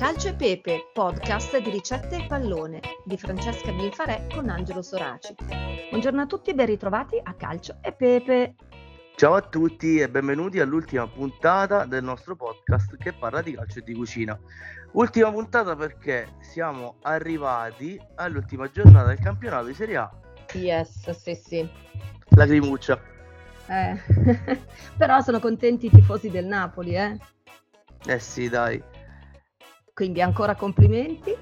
Calcio e Pepe, podcast di ricette e pallone di Francesca Binfarè con Angelo Soraci. Buongiorno a tutti e ben ritrovati a Calcio e Pepe. Ciao a tutti e benvenuti all'ultima puntata del nostro podcast che parla di calcio e di cucina. Ultima puntata perché siamo arrivati all'ultima giornata del campionato di Serie A. Yes, sì, sì. Lacrimuccia. Eh. Però sono contenti i tifosi del Napoli, eh? Eh sì, dai. Quindi ancora complimenti,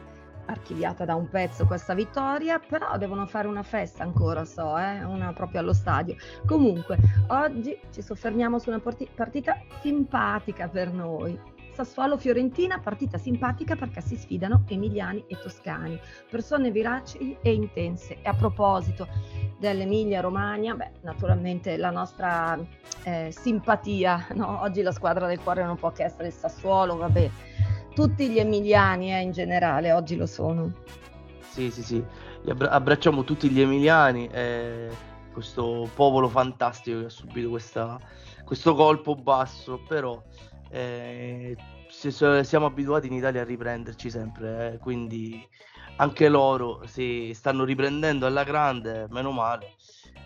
archiviata da un pezzo questa vittoria, però devono fare una festa ancora, so, eh? una proprio allo stadio. Comunque, oggi ci soffermiamo su una partita simpatica per noi. Sassuolo-Fiorentina, partita simpatica perché si sfidano emiliani e toscani, persone viraci e intense. E a proposito dell'Emilia Romagna, beh, naturalmente la nostra eh, simpatia, no? oggi la squadra del cuore non può che essere il Sassuolo, vabbè, tutti gli emiliani eh, in generale oggi lo sono. Sì, sì, sì, Abbra- abbracciamo tutti gli emiliani, eh, questo popolo fantastico che ha subito questa, questo colpo basso, però eh, siamo abituati in Italia a riprenderci sempre, eh, quindi anche loro si stanno riprendendo alla grande, meno male,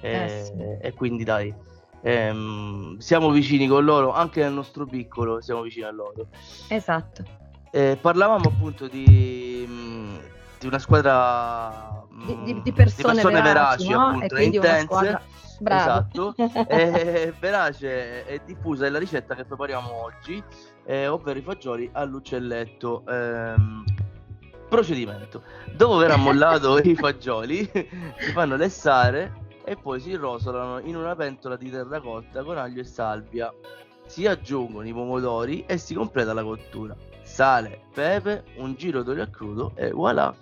eh, sì. e quindi dai. Ehm, siamo vicini con loro, anche nel nostro piccolo siamo vicini a loro. Esatto. Eh, parlavamo appunto di, mm, di una squadra di, di, di persone, persone, veraci, veraci no? appunto, intense. Squadra... Esatto, e verace e diffusa è la ricetta che prepariamo oggi, eh, ovvero i fagioli all'uccelletto. Ehm, procedimento. Dopo aver ammollato i fagioli, si fanno lessare e poi si rosolano in una pentola di terracotta con aglio e salvia. Si aggiungono i pomodori e si completa la cottura sale, pepe, un giro d'olio a crudo e voilà.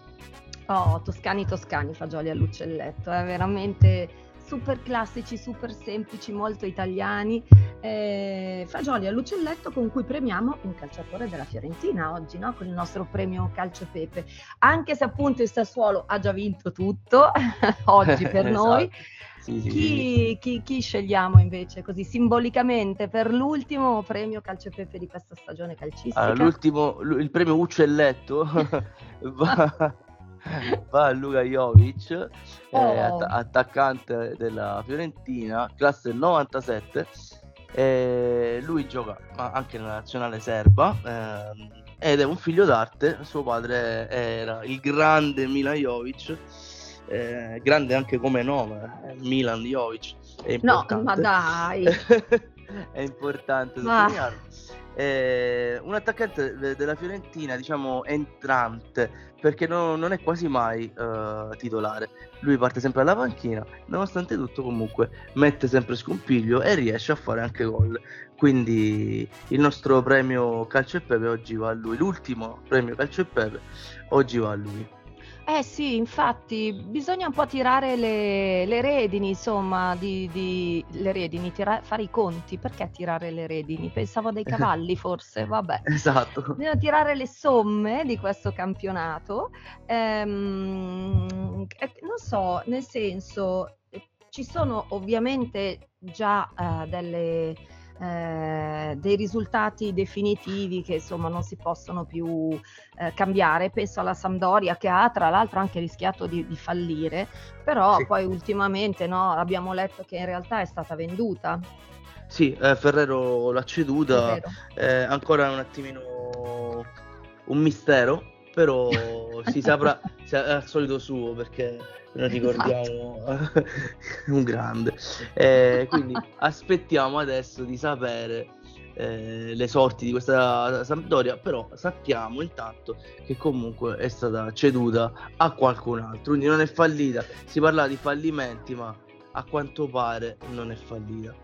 Oh, toscani toscani fagioli all'uccelletto, è veramente super classici, super semplici, molto italiani. Eh, fagioli all'uccelletto con cui premiamo un calciatore della Fiorentina oggi, no? con il nostro premio Calcio Pepe. Anche se appunto il Sassuolo ha già vinto tutto oggi per esatto. noi sì, chi, chi, chi, scegliamo invece così simbolicamente per l'ultimo premio Calcio Pepe di questa stagione calcistica? Allora, l'ultimo, il premio Uccelletto va, va, a Luka Jovic, eh, oh. eh, att- attaccante della Fiorentina, classe 97. Eh, lui gioca anche nella nazionale serba eh, ed è un figlio d'arte. Suo padre era il grande Milan Jovic eh, grande anche come nome, eh, Milan Jovic. no, ma dai! è importante sottolinearlo. Eh, un attaccante de- della Fiorentina, diciamo, entrante, perché no, non è quasi mai uh, titolare. Lui parte sempre alla panchina, nonostante tutto comunque mette sempre scompiglio e riesce a fare anche gol. Quindi il nostro premio Calcio e Pepe oggi va a lui, l'ultimo premio Calcio e Pepe oggi va a lui. Eh sì, infatti bisogna un po' tirare le, le redini, insomma, di, di- le redini, tira- fare i conti. Perché tirare le redini? Pensavo dei cavalli, forse, vabbè. Esatto. Bisogna tirare le somme di questo campionato. Ehm, eh, non so, nel senso, eh, ci sono ovviamente già eh, delle eh, dei risultati definitivi che insomma non si possono più eh, cambiare. Penso alla Sampdoria che ha tra l'altro anche rischiato di, di fallire, però sì. poi ultimamente no, abbiamo letto che in realtà è stata venduta. Sì, eh, Ferrero l'ha ceduta, eh, ancora un attimino un mistero, però si saprà, al solito suo perché lo ricordiamo un grande. Eh, quindi aspettiamo adesso di sapere eh, le sorti di questa Sampdoria, però sappiamo intanto che comunque è stata ceduta a qualcun altro, quindi non è fallita. Si parlava di fallimenti, ma a quanto pare non è fallita.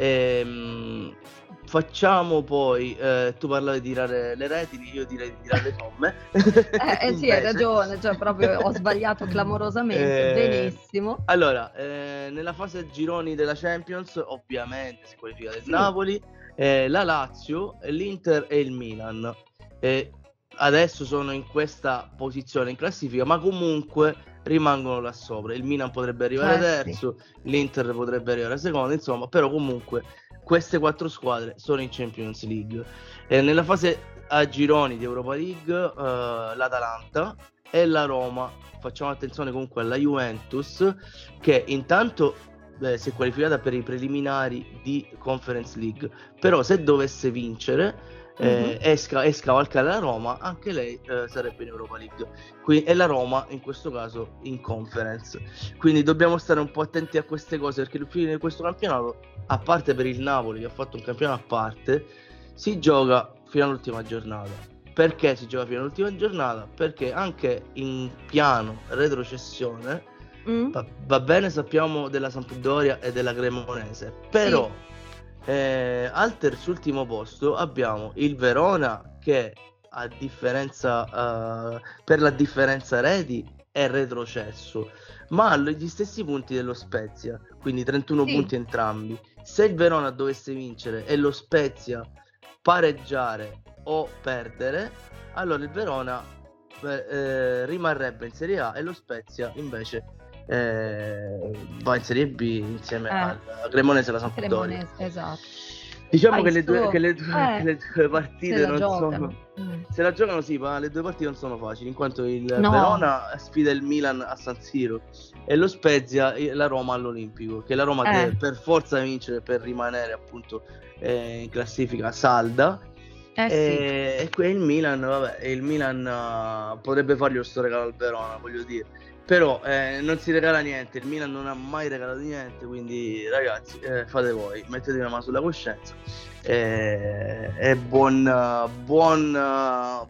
Ehm, facciamo poi, eh, tu parlavi di tirare le retini, io direi di tirare le somme. eh, eh sì, hai ragione, cioè proprio ho sbagliato clamorosamente, eh, benissimo. Allora, eh, nella fase gironi della Champions, ovviamente si qualifica del sì. Napoli, eh, la Lazio, l'Inter e il Milan. adesso sono in questa posizione in classifica, ma comunque rimangono là sopra. Il Milan potrebbe arrivare eh, terzo, sì. l'Inter potrebbe arrivare secondo, insomma, però comunque queste quattro squadre sono in Champions League. E nella fase a gironi di Europa League uh, l'Atalanta e la Roma. Facciamo attenzione comunque alla Juventus che intanto beh, si è qualificata per i preliminari di Conference League, però se dovesse vincere eh, e, sca- e scavalcare la Roma, anche lei eh, sarebbe in Europa League. Quindi, e la Roma in questo caso in conference. Quindi dobbiamo stare un po' attenti a queste cose perché il fine di questo campionato, a parte per il Napoli che ha fatto un campionato a parte, si gioca fino all'ultima giornata. Perché si gioca fino all'ultima giornata? Perché anche in piano retrocessione mm. va, va, bene, sappiamo della Sampdoria e della Cremonese, però sì eh, al terzultimo posto abbiamo il Verona che a differenza uh, per la differenza reti è retrocesso, ma ha gli stessi punti dello Spezia, quindi 31 sì. punti entrambi. Se il Verona dovesse vincere e lo Spezia pareggiare o perdere, allora il Verona eh, rimarrebbe in Serie A e lo Spezia invece eh, va in Serie B insieme eh. al Cremonese e la Sampdoria. Esatto. Diciamo che le, due, che, le due, eh, che le, due, partite non giocano. sono. Mm. Se la giocano, sì, ma le due partite non sono facili. In quanto il no. Verona sfida il Milan a San Siro e lo Spezia la Roma all'Olimpico. Che la Roma eh. deve per forza vincere per rimanere appunto eh, in classifica salda. Eh, e, sì. e qui il Milan, vabbè, il Milan uh, potrebbe fargli questo regalo al Verona, voglio dire però eh, non si regala niente, il Milan non ha mai regalato niente, quindi ragazzi eh, fate voi, mettete una mano sulla coscienza. Eh, e buon, buon,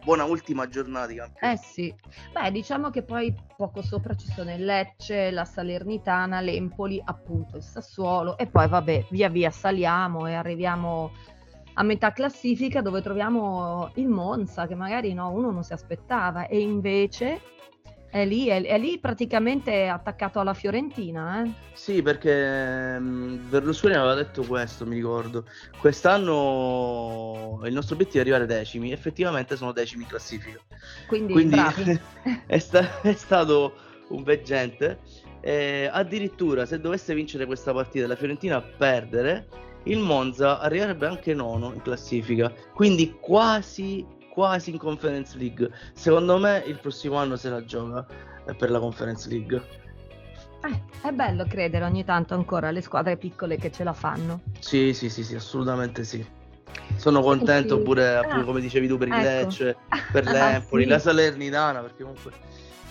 buona ultima giornata. Eh sì, beh diciamo che poi poco sopra ci sono il Lecce, la Salernitana, l'Empoli, appunto il Sassuolo e poi vabbè via via saliamo e arriviamo a metà classifica dove troviamo il Monza che magari no, uno non si aspettava. E invece è lì, è, è lì praticamente attaccato alla Fiorentina, eh? Sì, perché um, Berlusconi aveva detto questo, mi ricordo. Quest'anno il nostro obiettivo è arrivare decimi, effettivamente sono decimi in classifica. Quindi, Quindi è, sta- è, stato un veggente. Eh, addirittura se dovesse vincere questa partita la Fiorentina a perdere, il Monza arriverebbe anche nono in classifica. Quindi quasi quasi in Conference League. Secondo me il prossimo anno se la gioca eh, per la Conference League. Eh, è bello credere ogni tanto ancora alle squadre piccole che ce la fanno. Sì, sì, sì, sì assolutamente sì. Sono contento sì. pure, ah, come dicevi tu, per ecco. il Lecce, per ah, l'Empoli, ah, sì. la Salernitana, perché comunque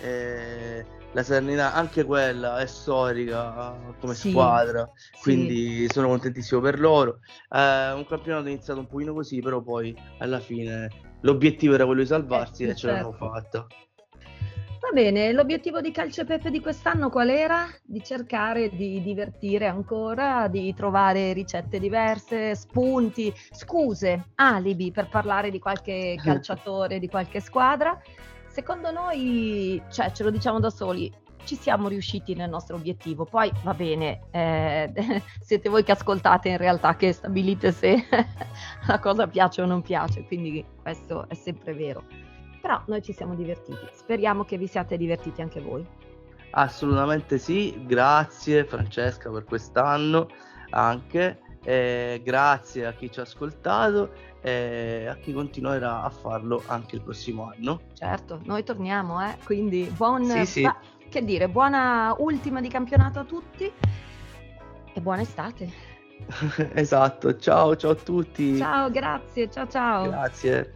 eh, la Salernitana anche quella è storica come sì, squadra, quindi sono contentissimo per loro. Eh, un campionato iniziato un pochino così, però poi alla fine l'obiettivo era quello di salvarsi eh, e ce l'hanno certo. fatta. Va bene, l'obiettivo di Calcio Peppe di quest'anno qual era? Di cercare di divertire ancora, di trovare ricette diverse, spunti, scuse, alibi per parlare di qualche calciatore, di qualche squadra. Secondo noi, cioè ce lo diciamo da soli, ci siamo riusciti nel nostro obiettivo. Poi va bene, eh, siete voi che ascoltate in realtà che stabilite se la cosa piace o non piace, quindi questo è sempre vero. Però noi ci siamo divertiti, speriamo che vi siate divertiti anche voi. Assolutamente sì, grazie Francesca per quest'anno anche, eh, grazie a chi ci ha ascoltato e a chi continuerà a farlo anche il prossimo anno. Certo, noi torniamo, eh? quindi buon... Sì, sì. Ba- che dire, buona ultima di campionato a tutti e buona estate. esatto, ciao ciao a tutti. Ciao, grazie, ciao ciao. Grazie.